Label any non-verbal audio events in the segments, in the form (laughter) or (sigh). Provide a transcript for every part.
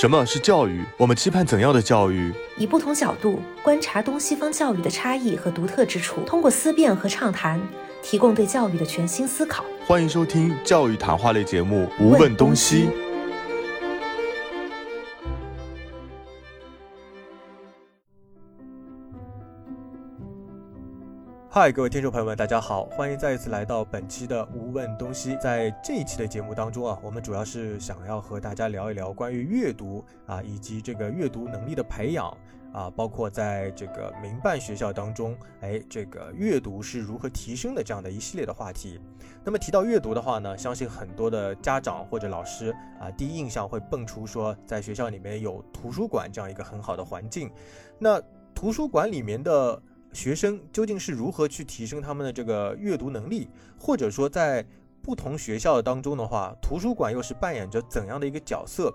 什么是教育？我们期盼怎样的教育？以不同角度观察东西方教育的差异和独特之处，通过思辨和畅谈，提供对教育的全新思考。欢迎收听教育谈话类节目《无问东西》。嗨，各位听众朋友们，大家好，欢迎再一次来到本期的《无问东西》。在这一期的节目当中啊，我们主要是想要和大家聊一聊关于阅读啊，以及这个阅读能力的培养啊，包括在这个民办学校当中，哎，这个阅读是如何提升的这样的一系列的话题。那么提到阅读的话呢，相信很多的家长或者老师啊，第一印象会蹦出说，在学校里面有图书馆这样一个很好的环境。那图书馆里面的。学生究竟是如何去提升他们的这个阅读能力，或者说在不同学校当中的话，图书馆又是扮演着怎样的一个角色？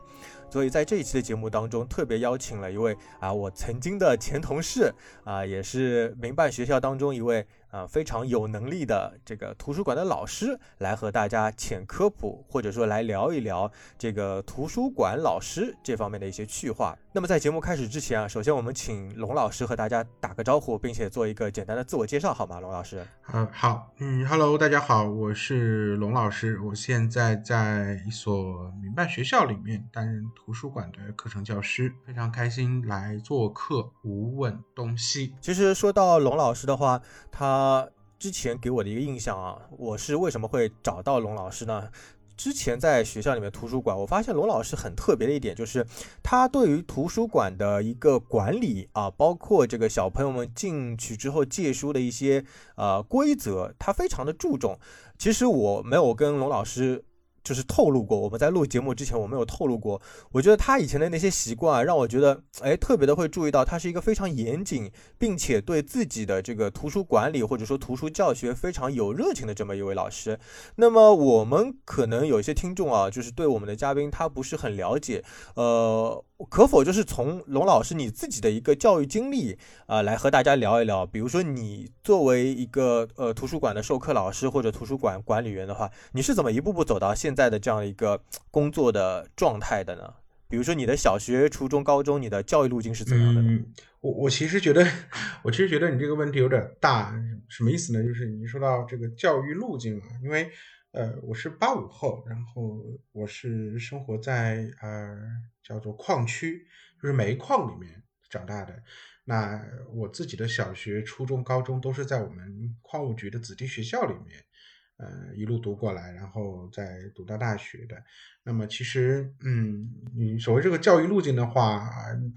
所以在这一期的节目当中，特别邀请了一位啊，我曾经的前同事啊，也是民办学校当中一位。啊，非常有能力的这个图书馆的老师来和大家浅科普，或者说来聊一聊这个图书馆老师这方面的一些趣话。那么在节目开始之前啊，首先我们请龙老师和大家打个招呼，并且做一个简单的自我介绍，好吗？龙老师。嗯，好，嗯，Hello，大家好，我是龙老师，我现在在一所民办学校里面担任图书馆的课程教师，非常开心来做客，无问东西。其实说到龙老师的话，他。啊，之前给我的一个印象啊，我是为什么会找到龙老师呢？之前在学校里面图书馆，我发现龙老师很特别的一点就是，他对于图书馆的一个管理啊，包括这个小朋友们进去之后借书的一些呃规则，他非常的注重。其实我没有跟龙老师。就是透露过，我们在录节目之前，我没有透露过。我觉得他以前的那些习惯，啊让我觉得，哎，特别的会注意到，他是一个非常严谨，并且对自己的这个图书管理或者说图书教学非常有热情的这么一位老师。那么我们可能有些听众啊，就是对我们的嘉宾他不是很了解，呃。可否就是从龙老师你自己的一个教育经历啊，来和大家聊一聊？比如说你作为一个呃图书馆的授课老师或者图书馆管理员的话，你是怎么一步步走到现现在的这样一个工作的状态的呢？比如说你的小学、初中、高中，你的教育路径是怎样的？嗯，我我其实觉得，我其实觉得你这个问题有点大，什么意思呢？就是你说到这个教育路径嘛，因为。呃，我是八五后，然后我是生活在呃叫做矿区，就是煤矿里面长大的。那我自己的小学、初中、高中都是在我们矿务局的子弟学校里面。呃，一路读过来，然后再读到大学的。那么其实，嗯，你所谓这个教育路径的话，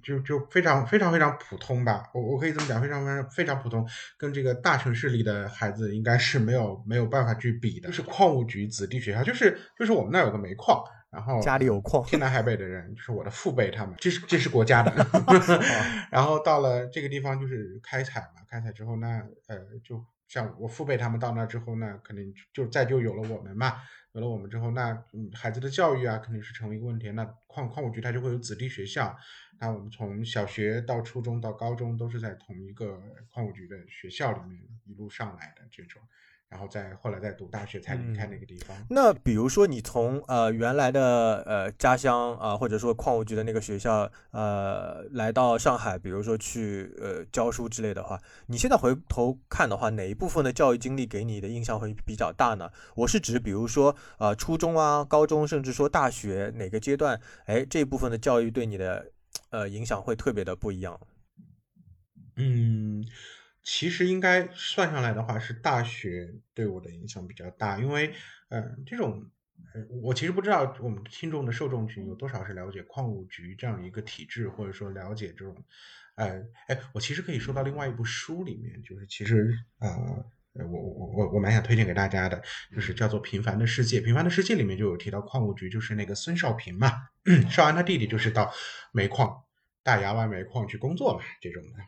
就就非常非常非常普通吧。我我可以这么讲，非常非常非常普通，跟这个大城市里的孩子应该是没有没有办法去比的。就是矿务局子弟学校，就是就是我们那有个煤矿，然后家里有矿，天南海北的人，就是我的父辈他们，这是这是国家的。(laughs) (laughs) 然后到了这个地方就是开采嘛，开采之后那呃就。像我父辈他们到那之后呢，肯定就再就有了我们嘛，有了我们之后，那孩子的教育啊，肯定是成为一个问题。那矿矿务局它就会有子弟学校，那我们从小学到初中到高中都是在同一个矿务局的学校里面一路上来的这种。然后再后来再读大学才离开那个地方。那比如说你从呃原来的呃家乡啊，或者说矿务局的那个学校呃来到上海，比如说去呃教书之类的话，你现在回头看的话，哪一部分的教育经历给你的印象会比较大呢？我是指比如说呃初中啊、高中，甚至说大学哪个阶段，哎这一部分的教育对你的呃影响会特别的不一样。嗯。其实应该算上来的话，是大学对我的影响比较大，因为，嗯，这种，我其实不知道我们听众的受众群有多少是了解矿务局这样一个体制，或者说了解这种，呃，哎，我其实可以说到另外一部书里面，就是其实，呃，我我我我蛮想推荐给大家的，就是叫做《平凡的世界》，《平凡的世界》里面就有提到矿务局，就是那个孙少平嘛，(coughs) 少安他弟弟就是到煤矿大牙湾煤矿去工作嘛，这种的。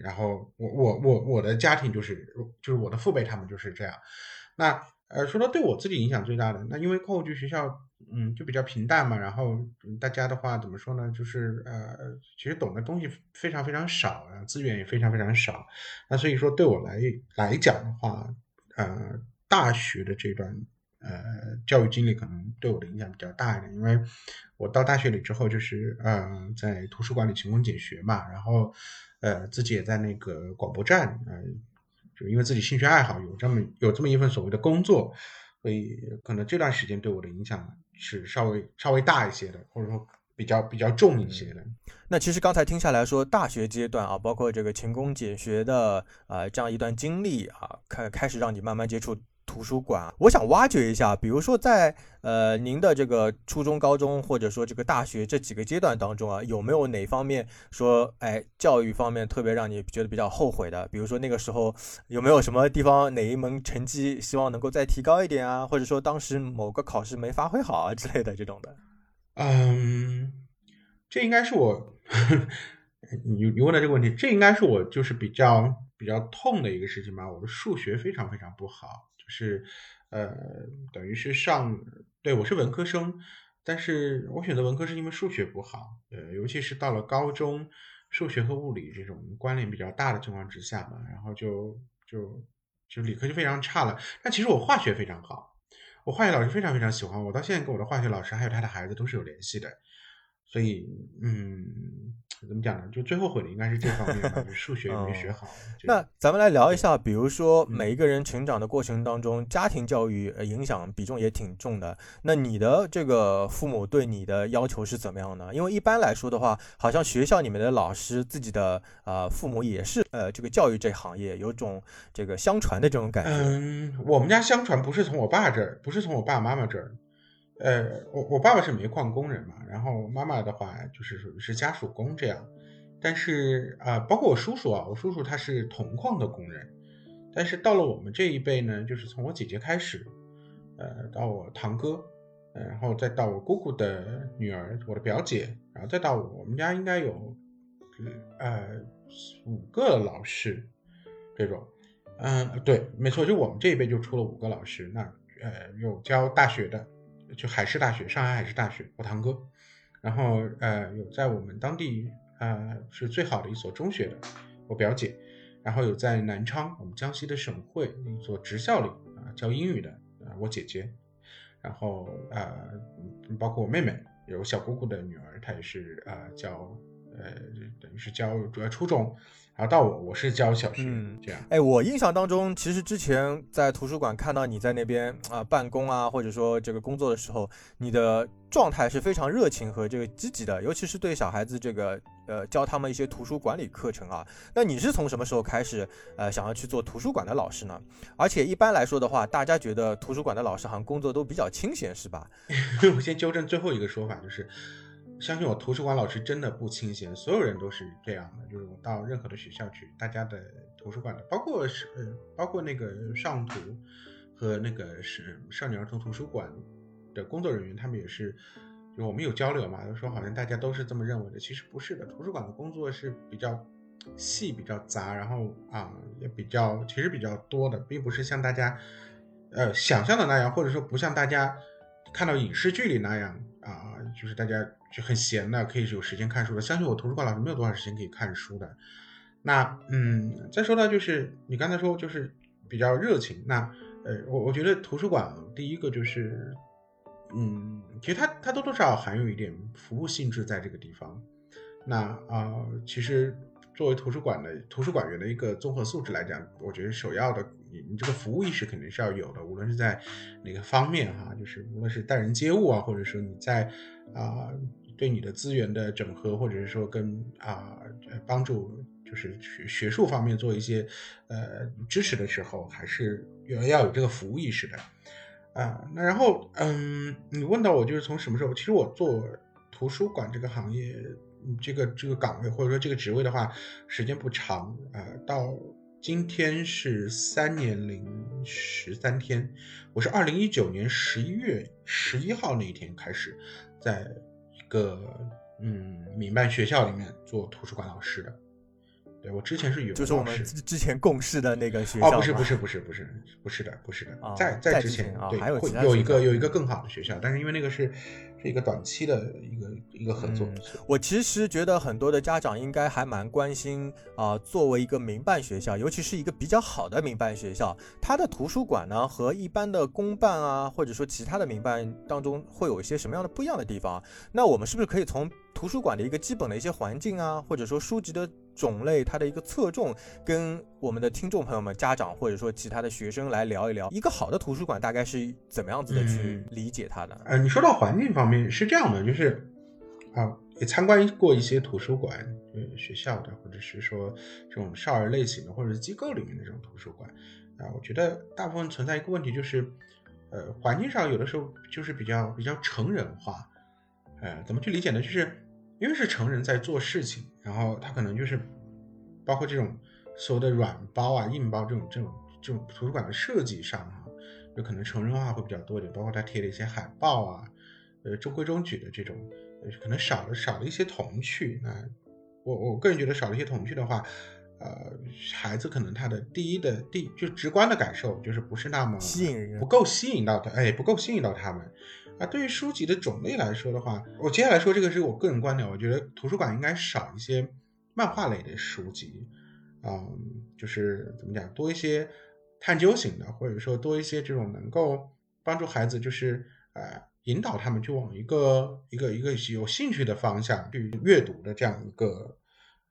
然后我我我我的家庭就是就是我的父辈他们就是这样，那呃说到对我自己影响最大的，那因为矿务局学校嗯就比较平淡嘛，然后大家的话怎么说呢，就是呃其实懂的东西非常非常少啊，资源也非常非常少，那所以说对我来来讲的话，呃大学的这段呃教育经历可能对我的影响比较大一点，因为我到大学里之后就是呃在图书馆里勤工俭学嘛，然后呃自己也在那个广播站，呃就因为自己兴趣爱好有这么有这么一份所谓的工作，所以可能这段时间对我的影响是稍微稍微大一些的，或者说比较比较重一些的。那其实刚才听下来说，大学阶段啊，包括这个勤工俭学的啊这样一段经历啊，开开始让你慢慢接触图书馆。我想挖掘一下，比如说在呃您的这个初中、高中或者说这个大学这几个阶段当中啊，有没有哪方面说哎教育方面特别让你觉得比较后悔的？比如说那个时候有没有什么地方哪一门成绩希望能够再提高一点啊，或者说当时某个考试没发挥好啊之类的这种的？嗯，这应该是我。你你问的这个问题，这应该是我就是比较比较痛的一个事情吧。我的数学非常非常不好，是呃，等于是上对我是文科生，但是我选择文科是因为数学不好，呃，尤其是到了高中，数学和物理这种关联比较大的情况之下嘛，然后就就就理科就非常差了。但其实我化学非常好，我化学老师非常非常喜欢我，到现在跟我的化学老师还有他的孩子都是有联系的。所以，嗯，怎么讲呢？就最后悔的应该是这方面吧，(laughs) 就数学也没学好。那咱们来聊一下，比如说每一个人成长的过程当中，家庭教育影响比重也挺重的。那你的这个父母对你的要求是怎么样呢？因为一般来说的话，好像学校里面的老师自己的呃父母也是呃这个教育这行业有种这个相传的这种感觉。嗯，我们家相传不是从我爸这儿，不是从我爸妈妈这儿。呃，我我爸爸是煤矿工人嘛，然后妈妈的话就是属于是家属工这样，但是啊，包括我叔叔啊，我叔叔他是铜矿的工人，但是到了我们这一辈呢，就是从我姐姐开始，呃，到我堂哥，然后再到我姑姑的女儿，我的表姐，然后再到我们家应该有呃五个老师这种，嗯，对，没错，就我们这一辈就出了五个老师，那呃有教大学的。就海事大学，上海海事大学，我堂哥，然后呃有在我们当地呃是最好的一所中学的，我表姐，然后有在南昌，我们江西的省会一所职校里啊教英语的啊我姐姐，然后呃包括我妹妹，有小姑姑的女儿，她也是啊教呃等于是教主要初中。然后到我，我是教小学，这样。哎，我印象当中，其实之前在图书馆看到你在那边啊办公啊，或者说这个工作的时候，你的状态是非常热情和这个积极的，尤其是对小孩子这个呃教他们一些图书管理课程啊。那你是从什么时候开始呃想要去做图书馆的老师呢？而且一般来说的话，大家觉得图书馆的老师好像工作都比较清闲，是吧？(laughs) 我先纠正最后一个说法，就是。相信我，图书馆老师真的不清闲，所有人都是这样的。就是我到任何的学校去，大家的图书馆的，包括是呃，包括那个上图和那个是少年儿童图书馆的工作人员，他们也是，就我们有交流嘛，就说好像大家都是这么认为的。其实不是的，图书馆的工作是比较细、比较杂，然后啊也比较其实比较多的，并不是像大家呃想象的那样，或者说不像大家看到影视剧里那样，就是大家。就很闲的，可以有时间看书的。相信我，图书馆老师没有多少时间可以看书的。那，嗯，再说到就是你刚才说就是比较热情。那，呃，我我觉得图书馆第一个就是，嗯，其实它它多多少少含有一点服务性质在这个地方。那啊，其实作为图书馆的图书馆员的一个综合素质来讲，我觉得首要的，你你这个服务意识肯定是要有的，无论是在哪个方面哈，就是无论是待人接物啊，或者说你在啊。对你的资源的整合，或者是说跟啊帮助，就是学学术方面做一些呃支持的时候，还是要要有这个服务意识的啊。那然后嗯，你问到我就是从什么时候？其实我做图书馆这个行业，这个这个岗位或者说这个职位的话，时间不长啊。到今天是三年零十三天，我是二零一九年十一月十一号那一天开始在一。个嗯，民办学校里面做图书馆老师的，对我之前是语文老师就是我们之之前共事的那个学哦，校哦不是不是不是不是不是的不是的，哦在在之前对会有一个有一个更好的学校，但是因为那个是是一个短期的一个一个合作，嗯我其实觉得很多的家长应该还蛮关心啊、作为一个民办学校，尤其是一个比较好的民办学校，它的图书馆呢和一般的公办啊，或者说其他的民办当中会有一些什么样的不一样的地方？那我们是不是可以从图书馆的一个基本的一些环境啊，或者说书籍的种类，它的一个侧重，跟我们的听众朋友们、家长或者说其他的学生来聊一聊，一个好的图书馆大概是怎么样子的去嗯理解它的？呃，你说到环境方面是这样的，就是啊，也参观过一些图书馆，呃，学校的或者是说这种少儿类型的，或者是机构里面的这种图书馆啊，我觉得大部分存在一个问题，就是呃，环境上有的时候就是比较比较成人化，呃，怎么去理解呢？就是因为是成人在做事情，然后他可能就是包括这种所有的软包啊、硬包这种这种这种图书馆的设计上哈、就可能成人化会比较多一点，包括他贴的一些海报啊，呃，中规中矩的这种，呃，可能少了少了一些童趣。那我我个人觉得少了一些童趣的话，呃，孩子可能他的第一的第就直观的感受就是不是那么吸引人不够吸引到他，哎，不够吸引到他们。啊，对于书籍的种类来说的话，我接下来说这个是我个人观点，我觉得图书馆应该少一些漫画类的书籍，嗯，就是怎么讲，多一些探究型的，或者说多一些这种能够帮助孩子，就是呃引导他们去往一个一个一个有兴趣的方向去阅读的这样一个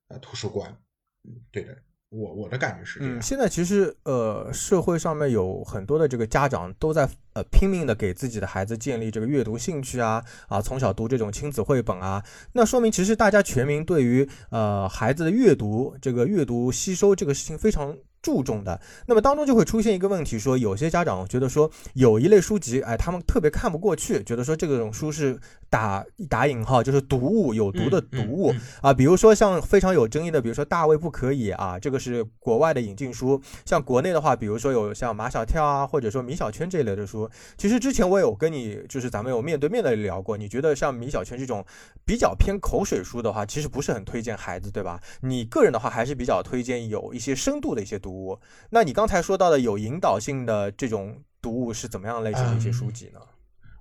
呃图书馆。嗯，对的，我我的感觉是这样。嗯，现在其实呃，社会上面有很多的这个家长都在呃拼命的给自己的孩子建立这个阅读兴趣啊啊，从小读这种亲子绘本啊，那说明其实大家全民对于呃孩子的阅读这个阅读吸收这个事情非常。注重的，那么当中就会出现一个问题，说有些家长觉得说有一类书籍，哎，他们特别看不过去，觉得说这种书是打打引号，就是毒物，有毒的毒物，嗯嗯啊，比如说像非常有争议的，比如说《大卫不可以》啊，这个是国外的引进书。像国内的话，比如说有像马小跳啊，或者说米小圈这一类的书。其实之前我有跟你，就是咱们有面对面的聊过，你觉得像米小圈这种比较偏口水书的话，其实不是很推荐孩子，对吧？你个人的话还是比较推荐有一些深度的一些读物。那你刚才说到的有引导性的这种读物是怎么样类型的一些书籍呢？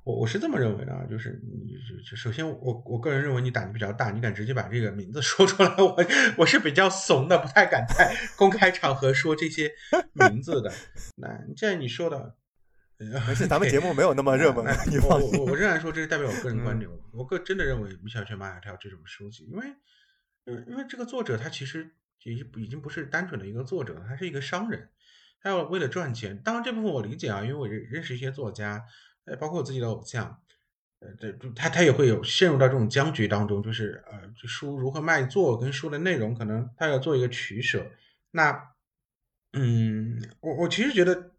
我我是这么认为的，啊，就是你首先我我个人认为你胆子比较大，你敢直接把这个名字说出来，我我是比较怂的，不太敢在公开场合说这些名字的。那既然你说的，而且，咱们节目没有那么热门，你我放心。我我仍然说这是代表我个人观点，我个真的认为米小圈、马小跳这种书籍，因为因为因为这个作者他其实已经已经不是单纯的一个作者，他是一个商人，他要为了赚钱。当然这部分我理解啊，因为我认认识一些作家。呃，包括我自己的偶像，呃，这他他也会有陷入到这种僵局当中，就是呃，这书如何卖座跟书的内容，可能他要做一个取舍。那，嗯，我我其实觉得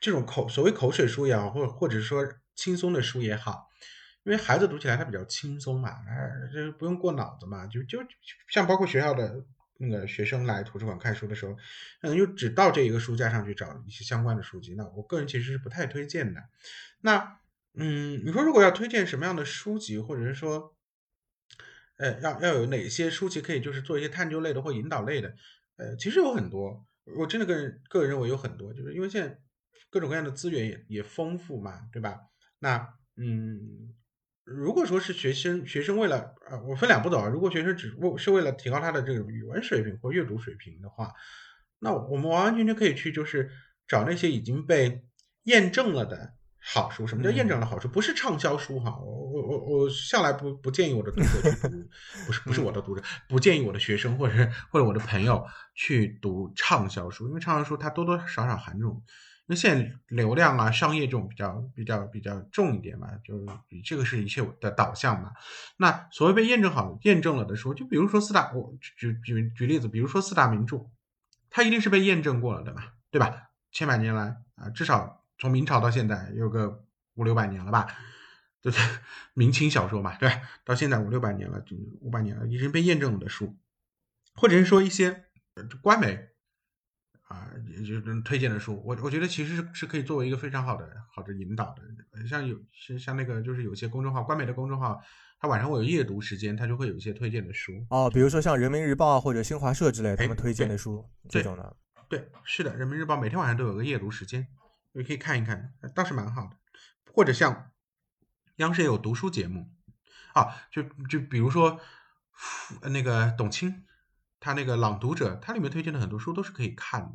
这种口所谓口水书也好，或或者说轻松的书也好，因为孩子读起来他比较轻松嘛，就是不用过脑子嘛，就就像包括学校的那个学生来图书馆看书的时候，可能，就只到这一个书架上去找一些相关的书籍，那我个人其实是不太推荐的。那，嗯，你说如果要推荐什么样的书籍，或者是说，呃，要要有哪些书籍可以就是做一些探究类的或引导类的，呃，其实有很多，我真的个人个人认为有很多，就是因为现在各种各样的资源也也丰富嘛，对吧？那，嗯，如果说是学生学生为了，呃，我分两步走啊，如果学生只为是为了提高他的这种语文水平或阅读水平的话，那我们完完全全可以去就是找那些已经被验证了的。好书，什么叫验证的好书？不是畅销书哈，我我我我向来不不建议我的读者去读，不是不是我的读者，(laughs) 不建议我的学生或者或者我的朋友去读畅销书，因为畅销书它多多少少含这种，那现在流量啊、商业这种比较比较比较重一点嘛，就是这个是一切的导向嘛。那所谓被验证好、验证了的书，就比如说四大，我举举举例子，比如说四大名著，它一定是被验证过了的嘛，对吧？千百年来啊，至少。从明朝到现在有个五六百年了吧，对不对？明清小说嘛，对？到现在五六百年了，五百年了，已经被验证了的书，或者是说一些官媒啊，也就是推荐的书，我我觉得其实是是可以作为一个非常好的好的引导的。像有像那个就是有些公众号，官媒的公众号它晚上会有夜读时间，它就会有一些推荐的书。哦，比如说像人民日报啊或者新华社之类，他哎们推荐的书这种的。对，是的，人民日报每天晚上都有个夜读时间，你可以看一看，呃倒是蛮好的。或者像央视也有读书节目啊，就就比如说呃那个董卿，他那个《朗读者》，它里面推荐的很多书都是可以看的。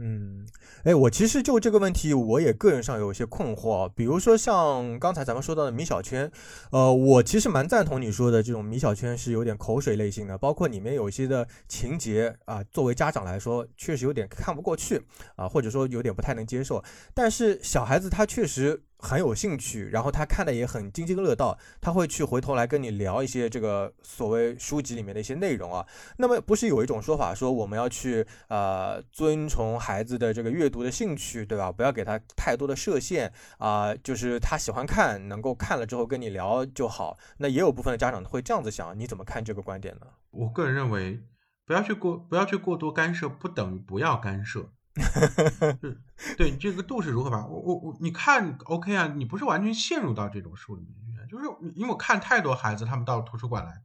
嗯，哎，我其实就这个问题，我也个人上有一些困惑。比如说像刚才咱们说到的米小圈，呃，我其实蛮赞同你说的这种米小圈是有点口水类型的，包括里面有一些的情节啊，作为家长来说，确实有点看不过去啊，或者说有点不太能接受。但是小孩子他确实很有兴趣，然后他看的也很津津乐道，他会去回头来跟你聊一些这个所谓书籍里面的一些内容啊。那么不是有一种说法说我们要去呃遵从孩子的这个阅读的兴趣，对吧？不要给他太多的设限啊、就是他喜欢看，能够看了之后跟你聊就好。那也有部分的家长会这样子想，你怎么看这个观点呢？我个人认为，不要去过不要去过多干涉，不等于不要干涉。对对，这个度是如何吧？我我我，你看 OK 啊，你不是完全陷入到这种书里面去，就是因为我看太多孩子他们到图书馆来，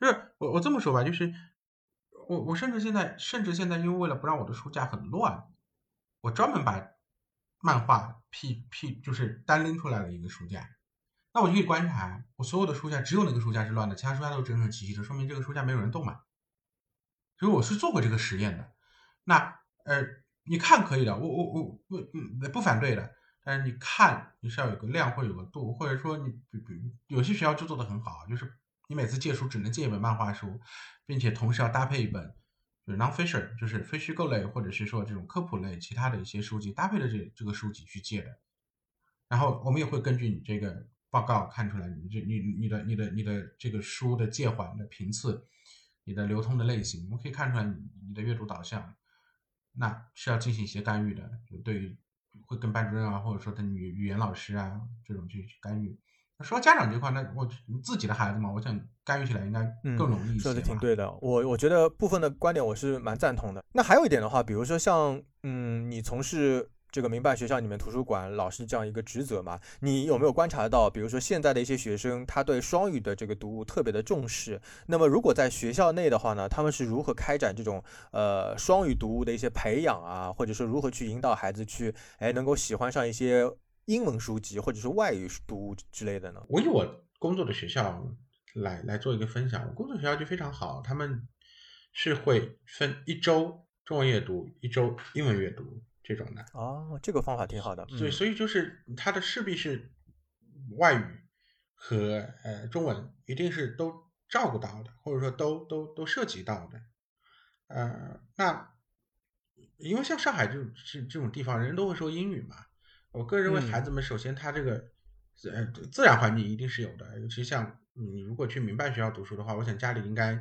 就是我我这么说吧，就是我我甚至现在甚至现在因为为了不让我的书架很乱，我专门把漫画 P P 就是单拎出来了一个书架，那我就可以观察，我所有的书架只有那个书架是乱的，其他书架都整整齐齐的，说明这个书架没有人动嘛。所以我是做过这个实验的。那呃，你看可以的，我我我不嗯不反对的，但是你看你是要有个量或有个度，或者说你比比有些学校就做的很好，就是你每次借书只能借一本漫画书，并且同时要搭配一本就是 non-fiction，就是非虚构类或者是说这种科普类其他的一些书籍搭配的这这个书籍去借的。然后我们也会根据你这个报告看出来你这你你的你的你的这个书的借还的频次，你的流通的类型，我们可以看出来你你的阅读导向，那是要进行一些干预的，就对于会跟班主任啊，或者说跟语语言老师啊这种去去干预。那说到家长这块，那我自己的孩子嘛，我想干预起来应该嗯更容易一些说的挺对的，我我觉得部分的观点我是蛮赞同的。那还有一点的话，比如说像嗯，你从事这个民办学校里面图书馆老师这样一个职责嘛，你有没有观察到，比如说现在的一些学生，他对双语的这个读物特别的重视？那么如果在学校内的话呢，他们是如何开展这种呃双语读物的一些培养啊，或者说如何去引导孩子去哎能够喜欢上一些英文书籍或者是外语读物之类的呢？我以我工作的学校来来做一个分享，我工作学校就非常好，他们是会分一周中文阅读，一周英文阅读这种的。哦，这个方法挺好的。所以，嗯所以就是它的势必是外语和呃中文一定是都照顾到的，或者说都都都涉及到的。呃，那因为像上海这种这这种地方，人人都会说英语嘛。我个人认为，嗯孩子们首先他这个呃自然环境一定是有的，尤其像你如果去民办学校读书的话，我想家里应该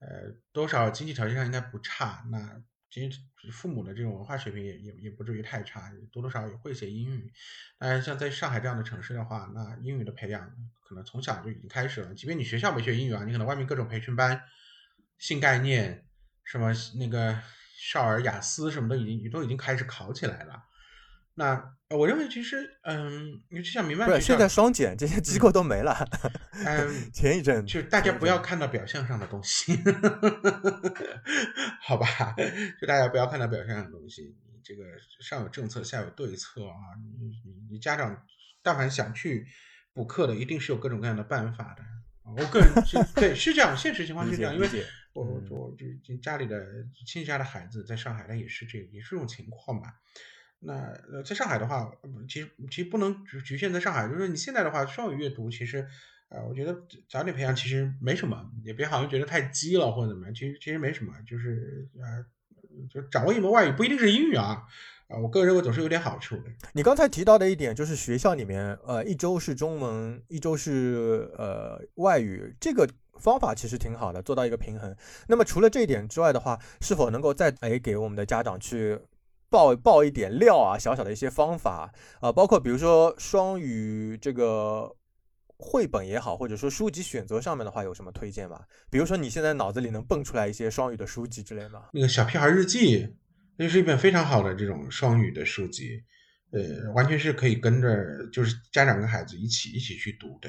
呃多少经济条件上应该不差。那其实父母的这种文化水平也也也不至于太差，多多少少也会些英语。当然，像在上海这样的城市的话，那英语的培养可能从小就已经开始了。即便你学校没学英语啊，你可能外面各种培训班、新概念、什么那个少儿雅思什么都，已经都已经开始考起来了。那呃我认为其实，嗯，就像民办学校，现在双减这些机构都没了。嗯，(laughs) 前一阵就大家不要看到表象上的东西，(laughs) 好吧？就大家不要看到表象上的东西，你这个上有政策，下有对策啊！你你你家长但凡想去补课的，一定是有各种各样的办法的。啊我个人是对是这样，现实情况是这样，因为我我就就家里的亲戚家的孩子在上海，他也是这也是这种情况吧。那呃，在上海的话，其实其实不能局局限在上海，就是你现在的话，双语阅读其实，呃，我觉得早点培养其实没什么，也别好像觉得太激了或者怎么样，其实其实没什么，就是呃，就掌握一门外语不一定是英语啊，啊、我个人认为总是有点好处的。你刚才提到的一点就是学校里面，呃，一周是中文，一周是呃外语，这个方法其实挺好的，做到一个平衡。那么除了这一点之外的话，是否能够再哎给我们的家长去爆爆一点料啊，小小的一些方法啊、包括比如说双语这个绘本也好，或者说书籍选择上面的话，有什么推荐吗？比如说你现在脑子里能蹦出来一些双语的书籍之类吗？那个《小屁孩日记》，那是一本非常好的这种双语的书籍，呃，完全是可以跟着就是家长跟孩子一起一起去读的。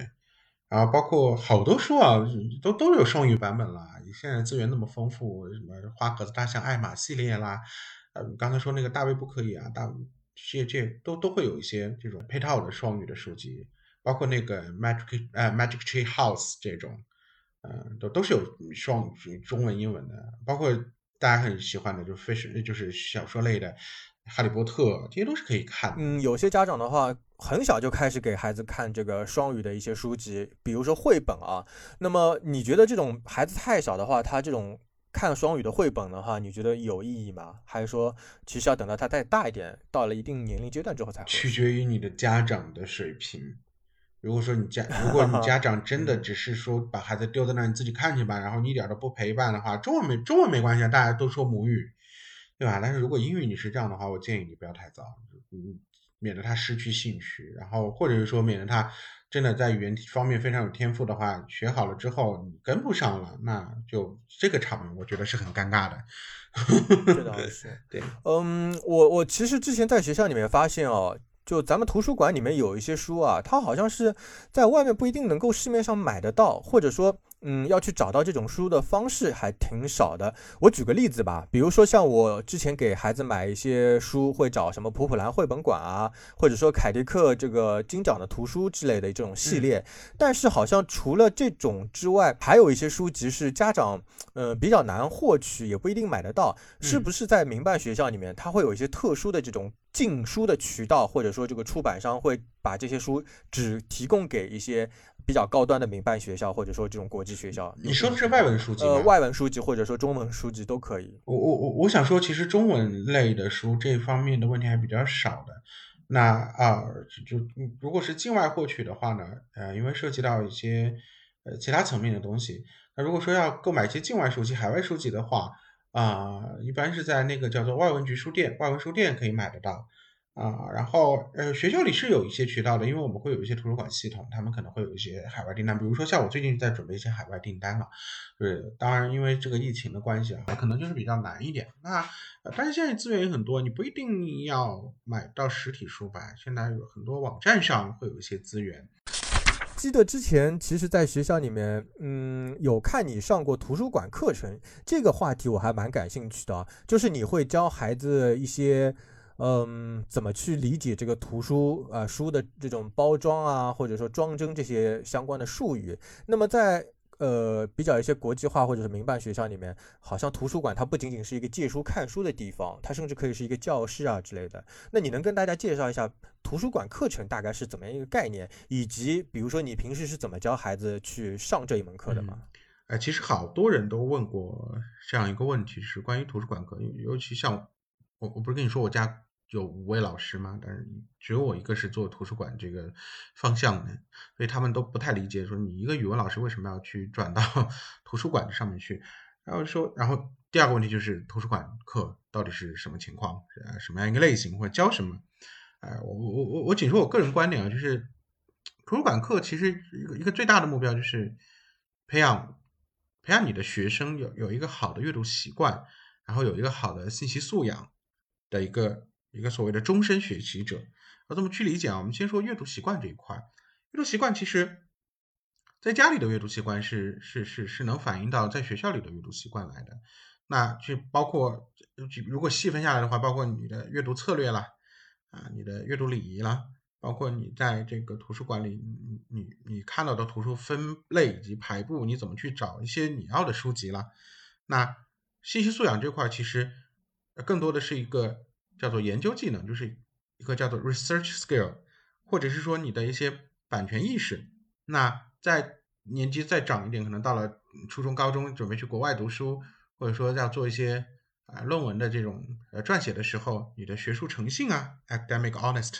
然后包括好多书啊，都都有双语版本啦。现在资源那么丰富，什么花格子大象、艾玛系列啦，呃，刚才说那个大卫不可以啊，大这这都都会有一些这种配套的双语的书籍，包括那个 Magic 呃 Magic Tree House 这种，嗯，都都是有双语中文英文的，包括大家很喜欢的，就是 Fish 就是小说类的。哈利波特这些都是可以看。嗯，有些家长的话，很小就开始给孩子看这个双语的一些书籍，比如说绘本啊。那么你觉得这种孩子太小的话，他这种看双语的绘本的话，你觉得有意义吗？还是说，其实要等到他再大一点，到了一定年龄阶段之后才？取决于你的家长的水平。如果说你家，如果你家长真的只是说把孩子丢在那你自己看去吧，然后你一点都不陪伴的话，中文没中文没关系，大家都说母语。对吧？但是如果英语你是这样的话，我建议你不要太早，嗯，免得他失去兴趣，然后或者是说免得他真的在语言方面非常有天赋的话，学好了之后你跟不上了，那就这个场面我觉得是很尴尬的。这 (laughs) 倒是，对，嗯，我我其实之前在学校里面发现哦。就咱们图书馆里面有一些书啊，它好像是在外面不一定能够市面上买得到，或者说，嗯，要去找到这种书的方式还挺少的。我举个例子吧，比如说像我之前给孩子买一些书，会找什么普普兰绘本馆啊，或者说凯迪克这个金奖的图书之类的这种系列。但是好像除了这种之外，还有一些书籍是家长，呃，比较难获取，也不一定买得到。是不是在民办学校里面，它会有一些特殊的这种？进书的渠道，或者说这个出版商会把这些书只提供给一些比较高端的民办学校，或者说这种国际学校。你说的是外文书籍呃，外文书籍或者说中文书籍都可以。我我我我想说，其实中文类的书这方面的问题还比较少的。那啊，就如果是境外获取的话呢，呃，因为涉及到一些呃其他层面的东西。那如果说要购买一些境外书籍、海外书籍的话，啊，一般是在那个叫做外文局书店，外文书店可以买得到啊。然后，呃，学校里是有一些渠道的，因为我们会有一些图书馆系统，他们可能会有一些海外订单。比如说，像我最近在准备一些海外订单了。对，当然，因为这个疫情的关系啊，可能就是比较难一点。那，但是现在资源也很多，你不一定要买到实体书吧？现在有很多网站上会有一些资源。记得之前其实，在学校里面，嗯，有看你上过图书馆课程，这个话题我还蛮感兴趣的。就是你会教孩子一些，嗯，怎么去理解这个图书啊书的这种包装啊，或者说装帧这些相关的术语。那么在呃，比较一些国际化或者是民办学校里面，好像图书馆它不仅仅是一个借书看书的地方，它甚至可以是一个教室啊之类的。那你能跟大家介绍一下图书馆课程大概是怎么样一个概念，以及比如说你平时是怎么教孩子去上这一门课的吗？哎，其实好多人都问过这样一个问题，是关于图书馆课，尤其像我，我不是跟你说我家。有五位老师嘛，但是只有我一个是做图书馆这个方向的，所以他们都不太理解，说你一个语文老师为什么要去转到 (laughs) 图书馆上面去？然后说，然后第二个问题就是图书馆课到底是什么情况？呃，什么样一个类型或者教什么？哎，我我我我仅说我个人观点啊，就是图书馆课其实一个一个最大的目标就是培养培养你的学生有有一个好的阅读习惯，然后有一个好的信息素养的一个。一个所谓的终身学习者，要怎么去理解啊？我们先说阅读习惯这一块。阅读习惯其实，在家里的阅读习惯是是是是能反映到在学校里的阅读习惯来的。那就包括，如果细分下来的话，包括你的阅读策略啦，啊，你的阅读礼仪啦，包括你在这个图书馆里，你你你看到的图书分类以及排布，你怎么去找一些你要的书籍啦？那信息素养这块其实更多的是一个。叫做研究技能，就是一个叫做 research skill，或者是说你的一些版权意识。那在年纪再长一点，可能到了初中、高中，准备去国外读书，或者说要做一些啊论文的这种呃撰写的时候，你的学术诚信啊，academic honest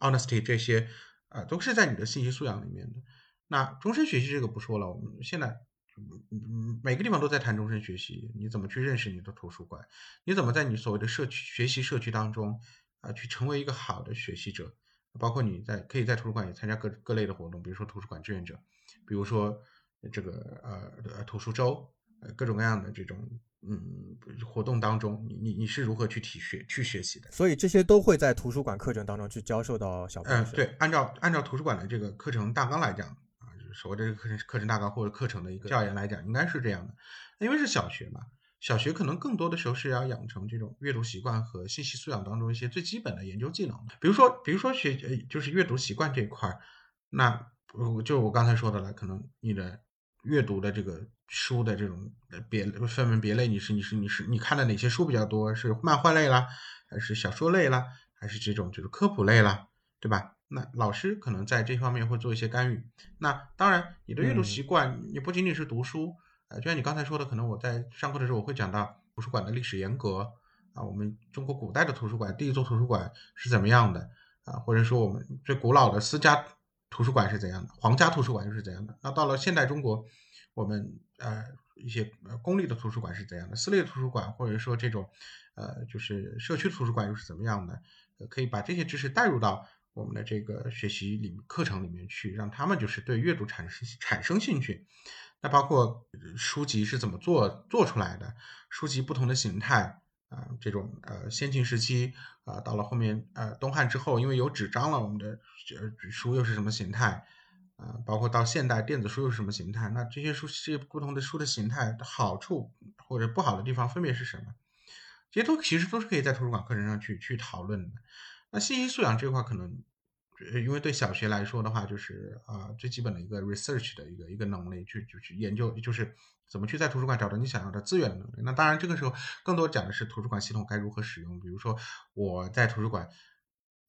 honesty 这些啊都是在你的信息素养里面的。那终身学习这个不说了，我们现在。嗯，每个地方都在谈终身学习，你怎么去认识你的图书馆？你怎么在你所谓的社区学习社区当中啊，去成为一个好的学习者？包括你在可以在图书馆也参加各各类的活动，比如说图书馆志愿者，比如说这个呃图书周，呃各种各样的这种嗯活动当中，你你你是如何去体学去学习的？所以这些都会在图书馆课程当中去教授到小朋友。嗯，对，按照按照图书馆的这个课程大纲来讲。所谓的课程课程大纲或者课程的一个教研来讲，应该是这样的。因为是小学嘛，小学可能更多的时候是要养成这种阅读习惯和信息素养当中一些最基本的研究技能。比如说，比如说学呃就是阅读习惯这一块儿，那就我刚才说的了，可能你的阅读的这个书的这种别分门别类，你是你是你是你看的哪些书比较多？是漫画类啦，还是小说类啦，还是这种就是科普类啦，对吧？那老师可能在这方面会做一些干预。那当然，你的阅读习惯，你不仅仅是读书，呃，就像你刚才说的，可能我在上课的时候我会讲到图书馆的历史沿革啊，我们中国古代的图书馆第一座图书馆是怎么样的啊，或者说我们最古老的私家图书馆是怎样的，皇家图书馆又是怎样的？那到了现代中国，我们呃一些公立的图书馆是怎样的？私立的图书馆或者说这种呃就是社区图书馆又是怎么样的？可以把这些知识带入到。我们的这个学习里课程里面去，让他们就是对阅读产生产生兴趣。那包括书籍是怎么做做出来的，书籍不同的形态啊，这种呃先秦时期啊，到了后面呃东汉之后，因为有纸张了，我们的呃书又是什么形态啊？包括到现代电子书又是什么形态？那这些书这些不同的书的形态好处或者不好的地方分别是什么？这些都其实都是可以在图书馆课程上去去讨论的。那信息素养这块可能，因为对小学来说的话，就是啊最基本的一个 research 的一个一个能力，去就去研究，就是怎么去在图书馆找到你想要的资源的能力。那当然这个时候更多讲的是图书馆系统该如何使用。比如说我在图书馆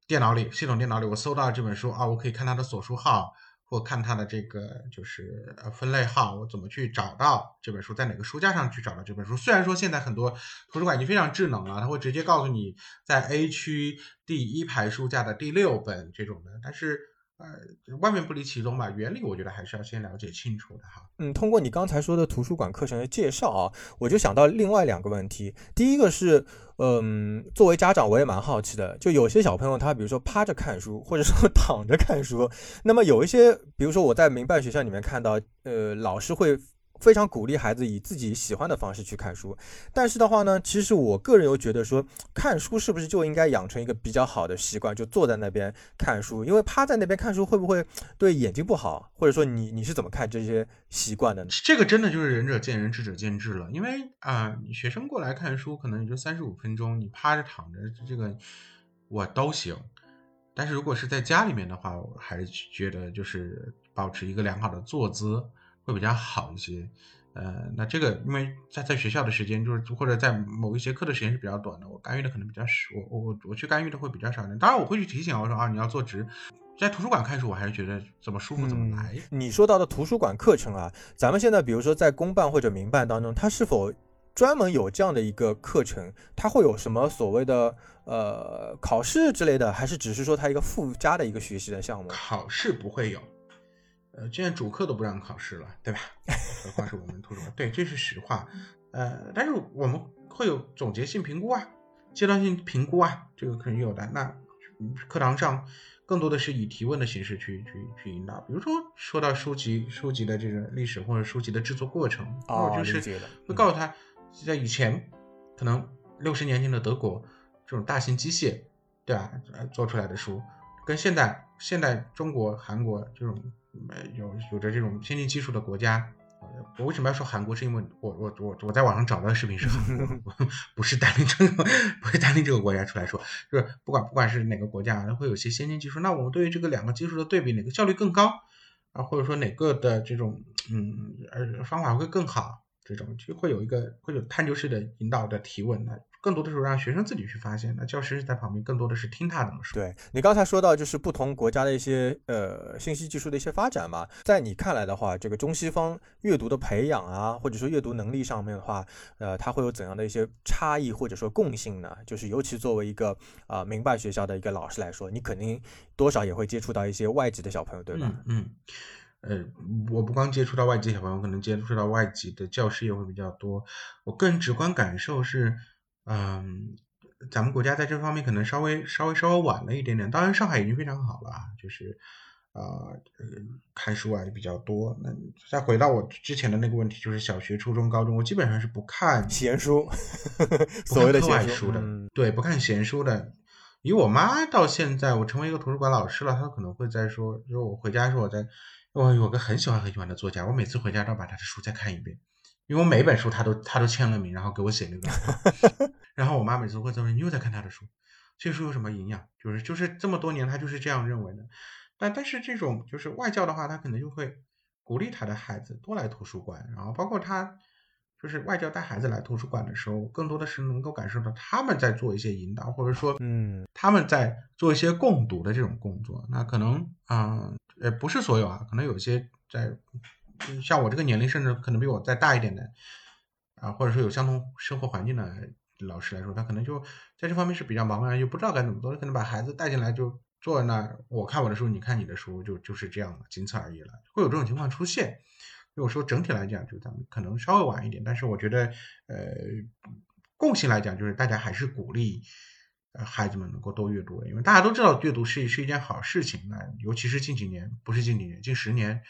电脑里，系统电脑里我搜到这本书啊，我可以看它的所书号。或看它的这个就是呃分类号，我怎么去找到这本书，在哪个书架上去找到这本书？虽然说现在很多图书馆已经非常智能了，它会直接告诉你在 A 区第一排书架的第六本这种的，但是呃外面不离其中吧，原理我觉得还是要先了解清楚的哈。嗯，通过你刚才说的图书馆课程的介绍啊，我就想到另外两个问题，第一个是。嗯，作为家长，我也蛮好奇的。就有些小朋友，他比如说趴着看书，或者说 (laughs) 躺着看书。那么有一些，比如说我在民办学校里面看到，呃，老师会。非常鼓励孩子以自己喜欢的方式去看书，但是的话呢，其实我个人又觉得说，看书是不是就应该养成一个比较好的习惯，就坐在那边看书？因为趴在那边看书会不会对眼睛不好？或者说你你是怎么看这些习惯的呢？这个真的就是仁者见仁，智者见智了。因为啊，你学生过来看书可能也就三十五分钟，你趴着躺着这个我都行。但是如果是在家里面的话，我还是觉得就是保持一个良好的坐姿。会比较好一些，呃，那这个因为在在学校的时间就是或者在某一节课的时间是比较短的，我干预的可能比较少，我我我去干预的会比较少一点。当然我会去提醒我说啊，你要坐直，在图书馆看书，我还是觉得怎么舒服怎么来。你说到的图书馆课程啊，咱们现在比如说在公办或者民办当中，它是否专门有这样的一个课程？它会有什么所谓的呃考试之类的，还是只是说它一个附加的一个学习的项目？考试不会有。呃，现在主课都不让考试了，对吧？何况是我们图书馆？对，这是实话。呃，但是我们会有总结性评估啊，阶段性评估啊，这个肯定有的。那课堂上更多的是以提问的形式去去去引导，比如说说到书籍书籍的这个历史或者书籍的制作过程，哦，就是会告诉他，在以前可能六十年前的德国这种大型机械，对吧？做出来的书，跟现代现代中国、韩国这种。有有着这种先进技术的国家，我为什么要说韩国？是因为我我我我在网上找到的视频是韩国 (laughs) (laughs) 不是单拎这个，不是单拎这个国家出来说，就是不管不管是哪个国家，会有些先进技术。那我们对于这个两个技术的对比，哪个效率更高啊？或者说哪个的这种嗯呃方法会更好？这种就会有一个会有探究式的引导的提问那更多的时候让学生自己去发现，那教师在旁边更多的是听他怎么说。对你刚才说到就是不同国家的一些呃信息技术的一些发展嘛，在你看来的话，这个中西方阅读的培养啊，或者说阅读能力上面的话，呃，它会有怎样的一些差异或者说共性呢？就是尤其作为一个啊民办学校的一个老师来说，你肯定多少也会接触到一些外籍的小朋友，对吧？嗯。呃，我不光接触到外籍小朋友，可能接触到外籍的教师也会比较多。我个人直观感受是，嗯，咱们国家在这方面可能稍微稍微稍微晚了一点点。当然，上海已经非常好了啊，就是啊，看书啊也比较多。那再回到我之前的那个问题，就是小学、初中、高中，我基本上是不看闲书，所谓的闲书的，对，不看闲书的。以我妈到现在，我成为一个图书馆老师了，她可能会在说，就是我回家时候我在。我有个很喜欢很喜欢的作家，我每次回家都要把他的书再看一遍，因为我每本书他都他都签了名，然后给我写那个。(laughs) 然后我妈每次会说你又在看他的书，这书有什么营养？就是就是这么多年他就是这样认为的。但但是这种就是外教的话，他可能就会鼓励他的孩子多来图书馆，然后包括他就是外教带孩子来图书馆的时候，更多的是能够感受到他们在做一些引导，或者说嗯他们在做一些共读的这种工作。那可能啊。呃，不是所有啊，可能有些在像我这个年龄，甚至可能比我再大一点的啊，或者说有相同生活环境的老师来说，他可能就在这方面是比较茫然，又不知道该怎么做，可能把孩子带进来就坐在那儿，我看我的书，你看你的书，就就是这样了，仅此而已了，会有这种情况出现。如果说整体来讲，就咱们可能稍微晚一点，但是我觉得，呃，共性来讲，就是大家还是鼓励。孩子们能够多阅读，因为大家都知道阅读是是一件好事情。那尤其是近几年，不是近几年，近十年，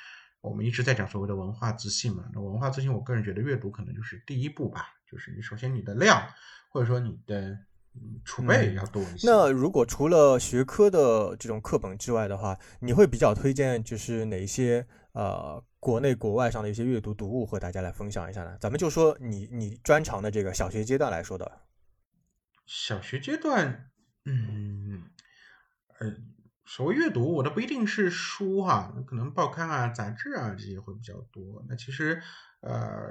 我们一直在讲所谓的文化自信嘛。那文化自信，我个人觉得阅读可能就是第一步吧。就是你首先你的量，或者说你的储备要多一些。那如果除了学科的这种课本之外的话，你会比较推荐就是哪一些呃国内国外上的一些阅读读物和大家来分享一下呢？咱们就说你你专长的这个小学阶段来说的。小学阶段，嗯，呃，所谓阅读，我的不一定是书哈，可能报刊啊、杂志啊这些会比较多。那其实，呃，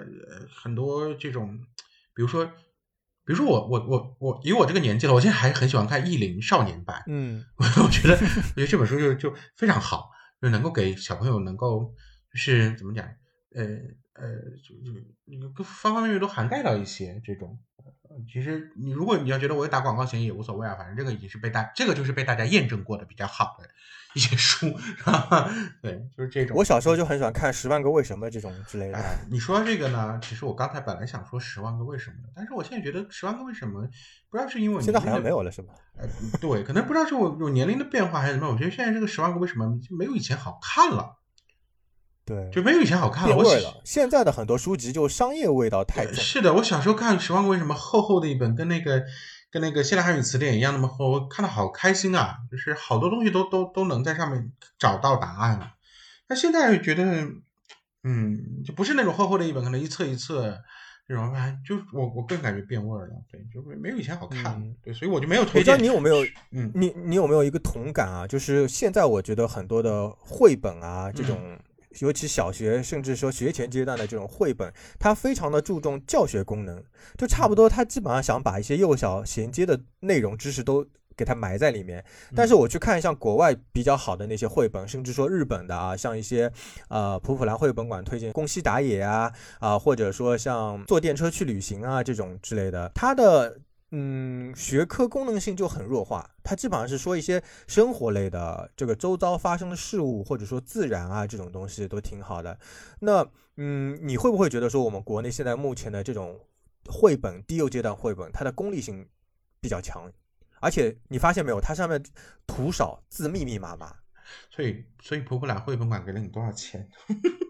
很多这种，比如说，比如说我我我我，以我这个年纪了，我现在还很喜欢看《意林少年版》。(laughs) 嗯，我觉得，(laughs) 我觉得这本书就就非常好，就能够给小朋友能够就是怎么讲，呃呃，就就那个各方方面面都涵盖到一些这种。其实你如果你要觉得我有打广告嫌疑也无所谓啊，反正这个已经是被大这个就是被大家验证过的比较好的一些书，(laughs) 对，就是这种。我小时候就很喜欢看《十万个为什么》这种之类的。你说这个呢？其实我刚才本来想说《十万个为什么》的，但是我现在觉得《十万个为什么》不知道是因为现在好像没有了，是吧？(laughs) 呃，对，可能不知道是我有年龄的变化还是怎么，我觉得现在这个《十万个为什么》没有以前好看了。对，就没有以前好看了。味了。现在的很多书籍就商业味道太重。是的，我小时候看《十万个为什么》，厚厚的一本，跟那个跟那个《现代汉语词典》一样那么厚，我看的好开心啊！就是好多东西都都都能在上面找到答案了。那现在觉得，嗯，就不是那种厚厚的一本，可能一册一册这种，就我我更感觉变味了。对，就没没有以前好看。对，所以我就没有推荐。我知道你有没有，嗯，你你有没有一个同感啊？就是现在我觉得很多的绘本啊，这种。尤其小学，甚至说学前阶段的这种绘本，它非常的注重教学功能，就差不多，它基本上想把一些幼小衔接的内容知识都给它埋在里面。但是我去看像国外比较好的那些绘本，甚至说日本的啊，像一些呃普普兰绘本馆推荐宫西达也啊啊，或者说像坐电车去旅行啊这种之类的，它的。嗯，学科功能性就很弱化，它基本上是说一些生活类的，这个周遭发生的事物，或者说自然啊这种东西都挺好的。那嗯，你会不会觉得说我们国内现在目前的这种绘本低幼阶段绘本，它的功利性比较强，而且你发现没有，它上面图少字密密麻麻。所以，所以普普兰绘本馆给了你多少钱？(laughs)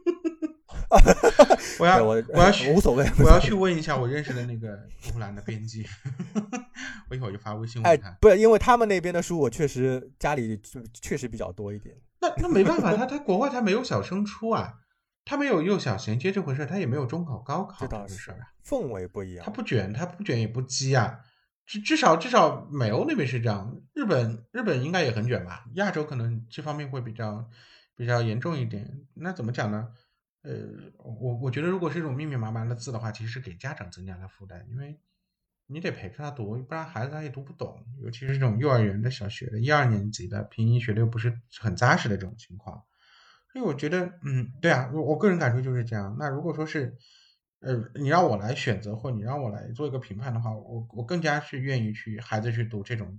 (laughs) 我要我我要 (laughs) 去无所谓，我要去问一下我认识的那个乌克兰的编辑，我一会儿就发微信问他。不是因为他们那边的书，我确实家里确实比较多一点。那那没办法，他他国外他没有小升初啊，他没有幼小衔接这回事，他也没有中考高考这回事啊，氛围不一样。他不卷，他不卷也不激啊，至至少至少美欧那边是这样，日本日本应该也很卷吧？亚洲可能这方面会比较比较严重一点。那怎么讲呢？呃，我我觉得如果是这种密密麻麻的字的话，其实是给家长增加了负担，因为你得陪着他读，不然孩子他也读不懂。尤其是这种幼儿园的、小学的一二年级的，拼音学的又不是很扎实的这种情况，所以我觉得，嗯，对啊，我我个人感受就是这样。那如果说是，呃，你让我来选择，或你让我来做一个评判的话，我我更加是愿意去孩子去读这种。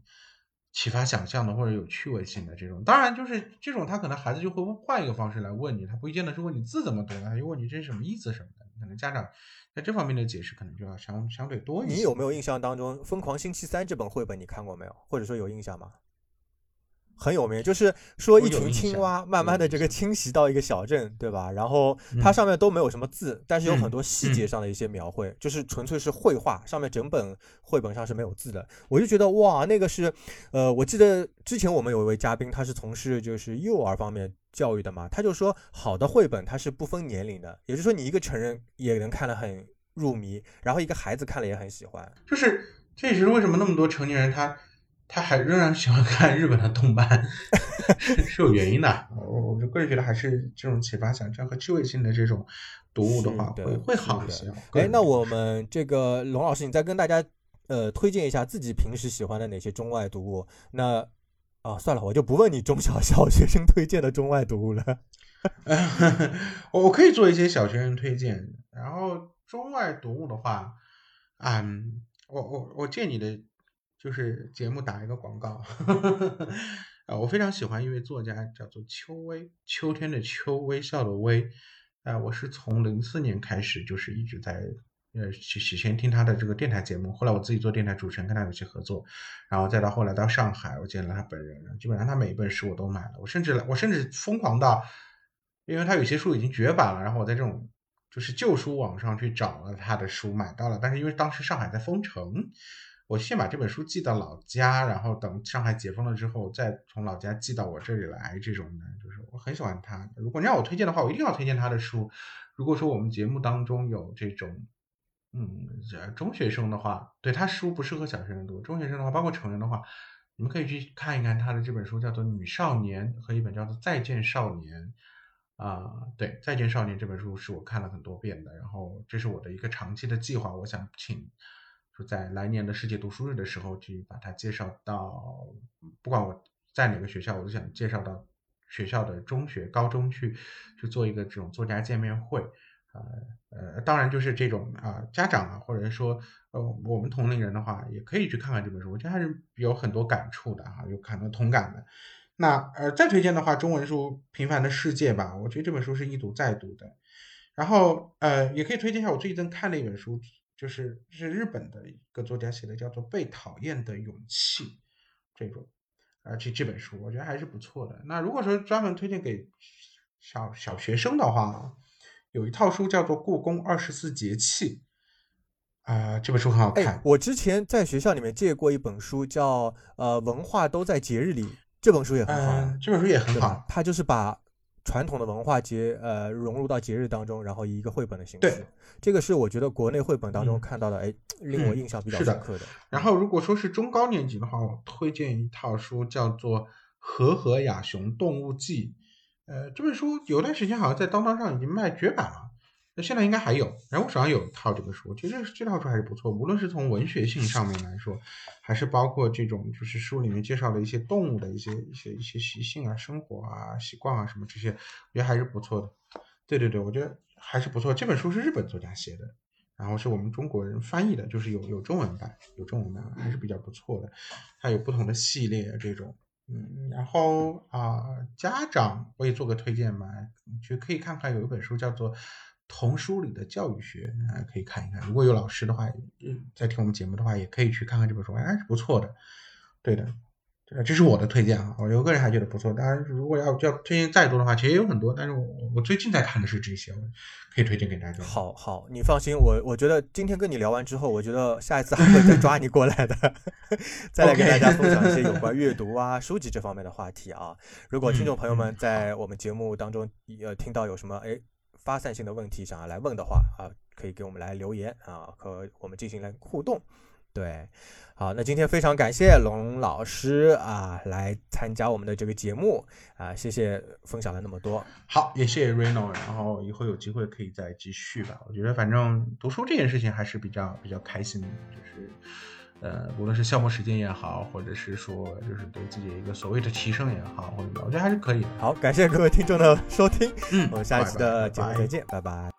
启发想象的或者有趣味性的这种，当然就是这种，他可能孩子就会换一个方式来问你，他不一见的是问你字怎么读，他就问你这是什么意思什么的。可能家长在这方面的解释可能就要相相对多一些。你有没有印象当中《疯狂星期三》这本绘本你看过没有？或者说有印象吗？很有名，就是说一群青蛙慢慢的这个侵袭到一个小镇，对吧？然后它嗯上面都没有什么字，但是有很嗯多细节嗯上的一些描绘，就是纯粹是绘画，上面整本绘本上是没有字的。我就觉得哇，那个是，呃，我记得之前我们有一位嘉宾，他是从事就是幼儿方面教育的嘛，他就说好的绘本它是不分年龄的，也就是说你一个成人也能看得很入迷，然后一个孩子看了也很喜欢。就是这也是为什么那么多成年人他他还仍然喜欢看日本的动漫，(laughs) 是是有原因的。我我就个人觉得还是这种启发想象和趣味性的这种读物的话，会会好一些。哎，那我们这个龙老师，你再跟大家呃推荐一下自己平时喜欢的哪些中外读物？那啊，算了，我就不问你中小小学生推荐的中外读物了。(laughs) 我我可以做一些小学生推荐，然后中外读物的话，嗯，我我我借你的就是节目打一个广告，(laughs) 啊，我非常喜欢一位作家叫做秋微，秋天的秋，微笑的微，呃，我是从零四年开始就是一直在。呃，起起先听他的这个电台节目，后来我自己做电台主持人，跟他有些合作，然后再到后来到上海，我见了他本人，基本上他每一本书我都买了，我甚至我甚至疯狂到，因为他有些书已经绝版了，然后我在这种就是旧书网上去找了他的书，买到了，但是因为当时上海在封城，我先把这本书寄到老家，然后等上海解封了之后，再从老家寄到我这里来，这种的，就是我很喜欢他。如果你让我推荐的话，我一定要推荐他的书。如果说我们节目当中有这种。嗯，中学生的话，对他书不适合小学生读。中学生的话，包括成人的话，你们可以去看一看他的这本书，叫做《女少年》和一本叫做《再见少年》。啊、对，《再见少年》这本书是我看了很多遍的，然后这是我的一个长期的计划，我想请说在来年的世界读书日的时候去把它介绍到，不管我在哪个学校，我都想介绍到学校的中学、高中去去做一个这种作家见面会。呃呃，当然就是这种啊、家长啊，或者说呃我们同龄人的话，也可以去看看这本书，我觉得还是有很多感触的哈、有很多同感的。那呃，再推荐的话，中文书《平凡的世界》吧，我觉得这本书是一读再读的。然后呃，也可以推荐一下我最近看的一本书，就是是日本的一个作家写的，叫做《被讨厌的勇气》这种，呃，这这本书我觉得还是不错的。那如果说专门推荐给小小学生的话，有一套书叫做《故宫二十四节气》，啊、这本书很好看。哎，我之前在学校里面借过一本书，叫呃《文化都在节日里》，这本书也很好。嗯，这本书也很好。？它就是把传统的文化节呃融入到节日当中，然后以一个绘本的形对式。这个是我觉得国内绘本当中嗯看到的，哎，令我嗯印象比较深刻的。然后如果说是中高年级的话，我推荐一套书，叫做《和和雅熊动物记》。呃，这本书有段时间好像在当当上已经卖绝版了，那现在应该还有。然后我手上有一套这个书，其实这套书还是不错，无论是从文学性上面来说，还是包括这种就是书里面介绍的一些动物的一些一些一些习性啊、生活啊、习惯啊什么这些，我觉得还是不错的。对对对，我觉得还是不错。这本书是日本作家写的，然后是我们中国人翻译的，就是有有中文版，有中文版还是比较不错的。它有不同的系列这种，嗯，然后啊、家长我也做个推荐吧，就可以看看有一本书叫做《童书里的教育学》，啊，可以看一看。如果有老师的话，嗯在听我们节目的话，也可以去看看这本书，还是不错的。对的，这这是我的推荐啊，我有个人还觉得不错。当然，如果要要推荐再多的话，其实也有很多，但是我我最近在看的是这些，我可以推荐给大家。好好，你放心，我我觉得今天跟你聊完之后，我觉得下一次还会再抓你过来的，(laughs) 再来给大家分享一些有关阅读啊、书籍这方面的话题啊。如果听众朋友们嗯在我们节目当中呃听到有什么哎发散性的问题想要来问的话啊，可以给我们来留言啊，和我们进行来互动。对，好，那今天非常感谢龙老师啊来参加我们的这个节目啊，谢谢分享了那么多。好，也谢谢 Reno，然后以后有机会可以再继续吧。我觉得反正读书这件事情还是比较比较开心的，就是呃，无论是消磨时间也好，或者是说就是对自己一个所谓的提升也好，或者我觉得还是可以的。好，感谢各位听众的收听，嗯我们下一期的节目拜拜再见，拜拜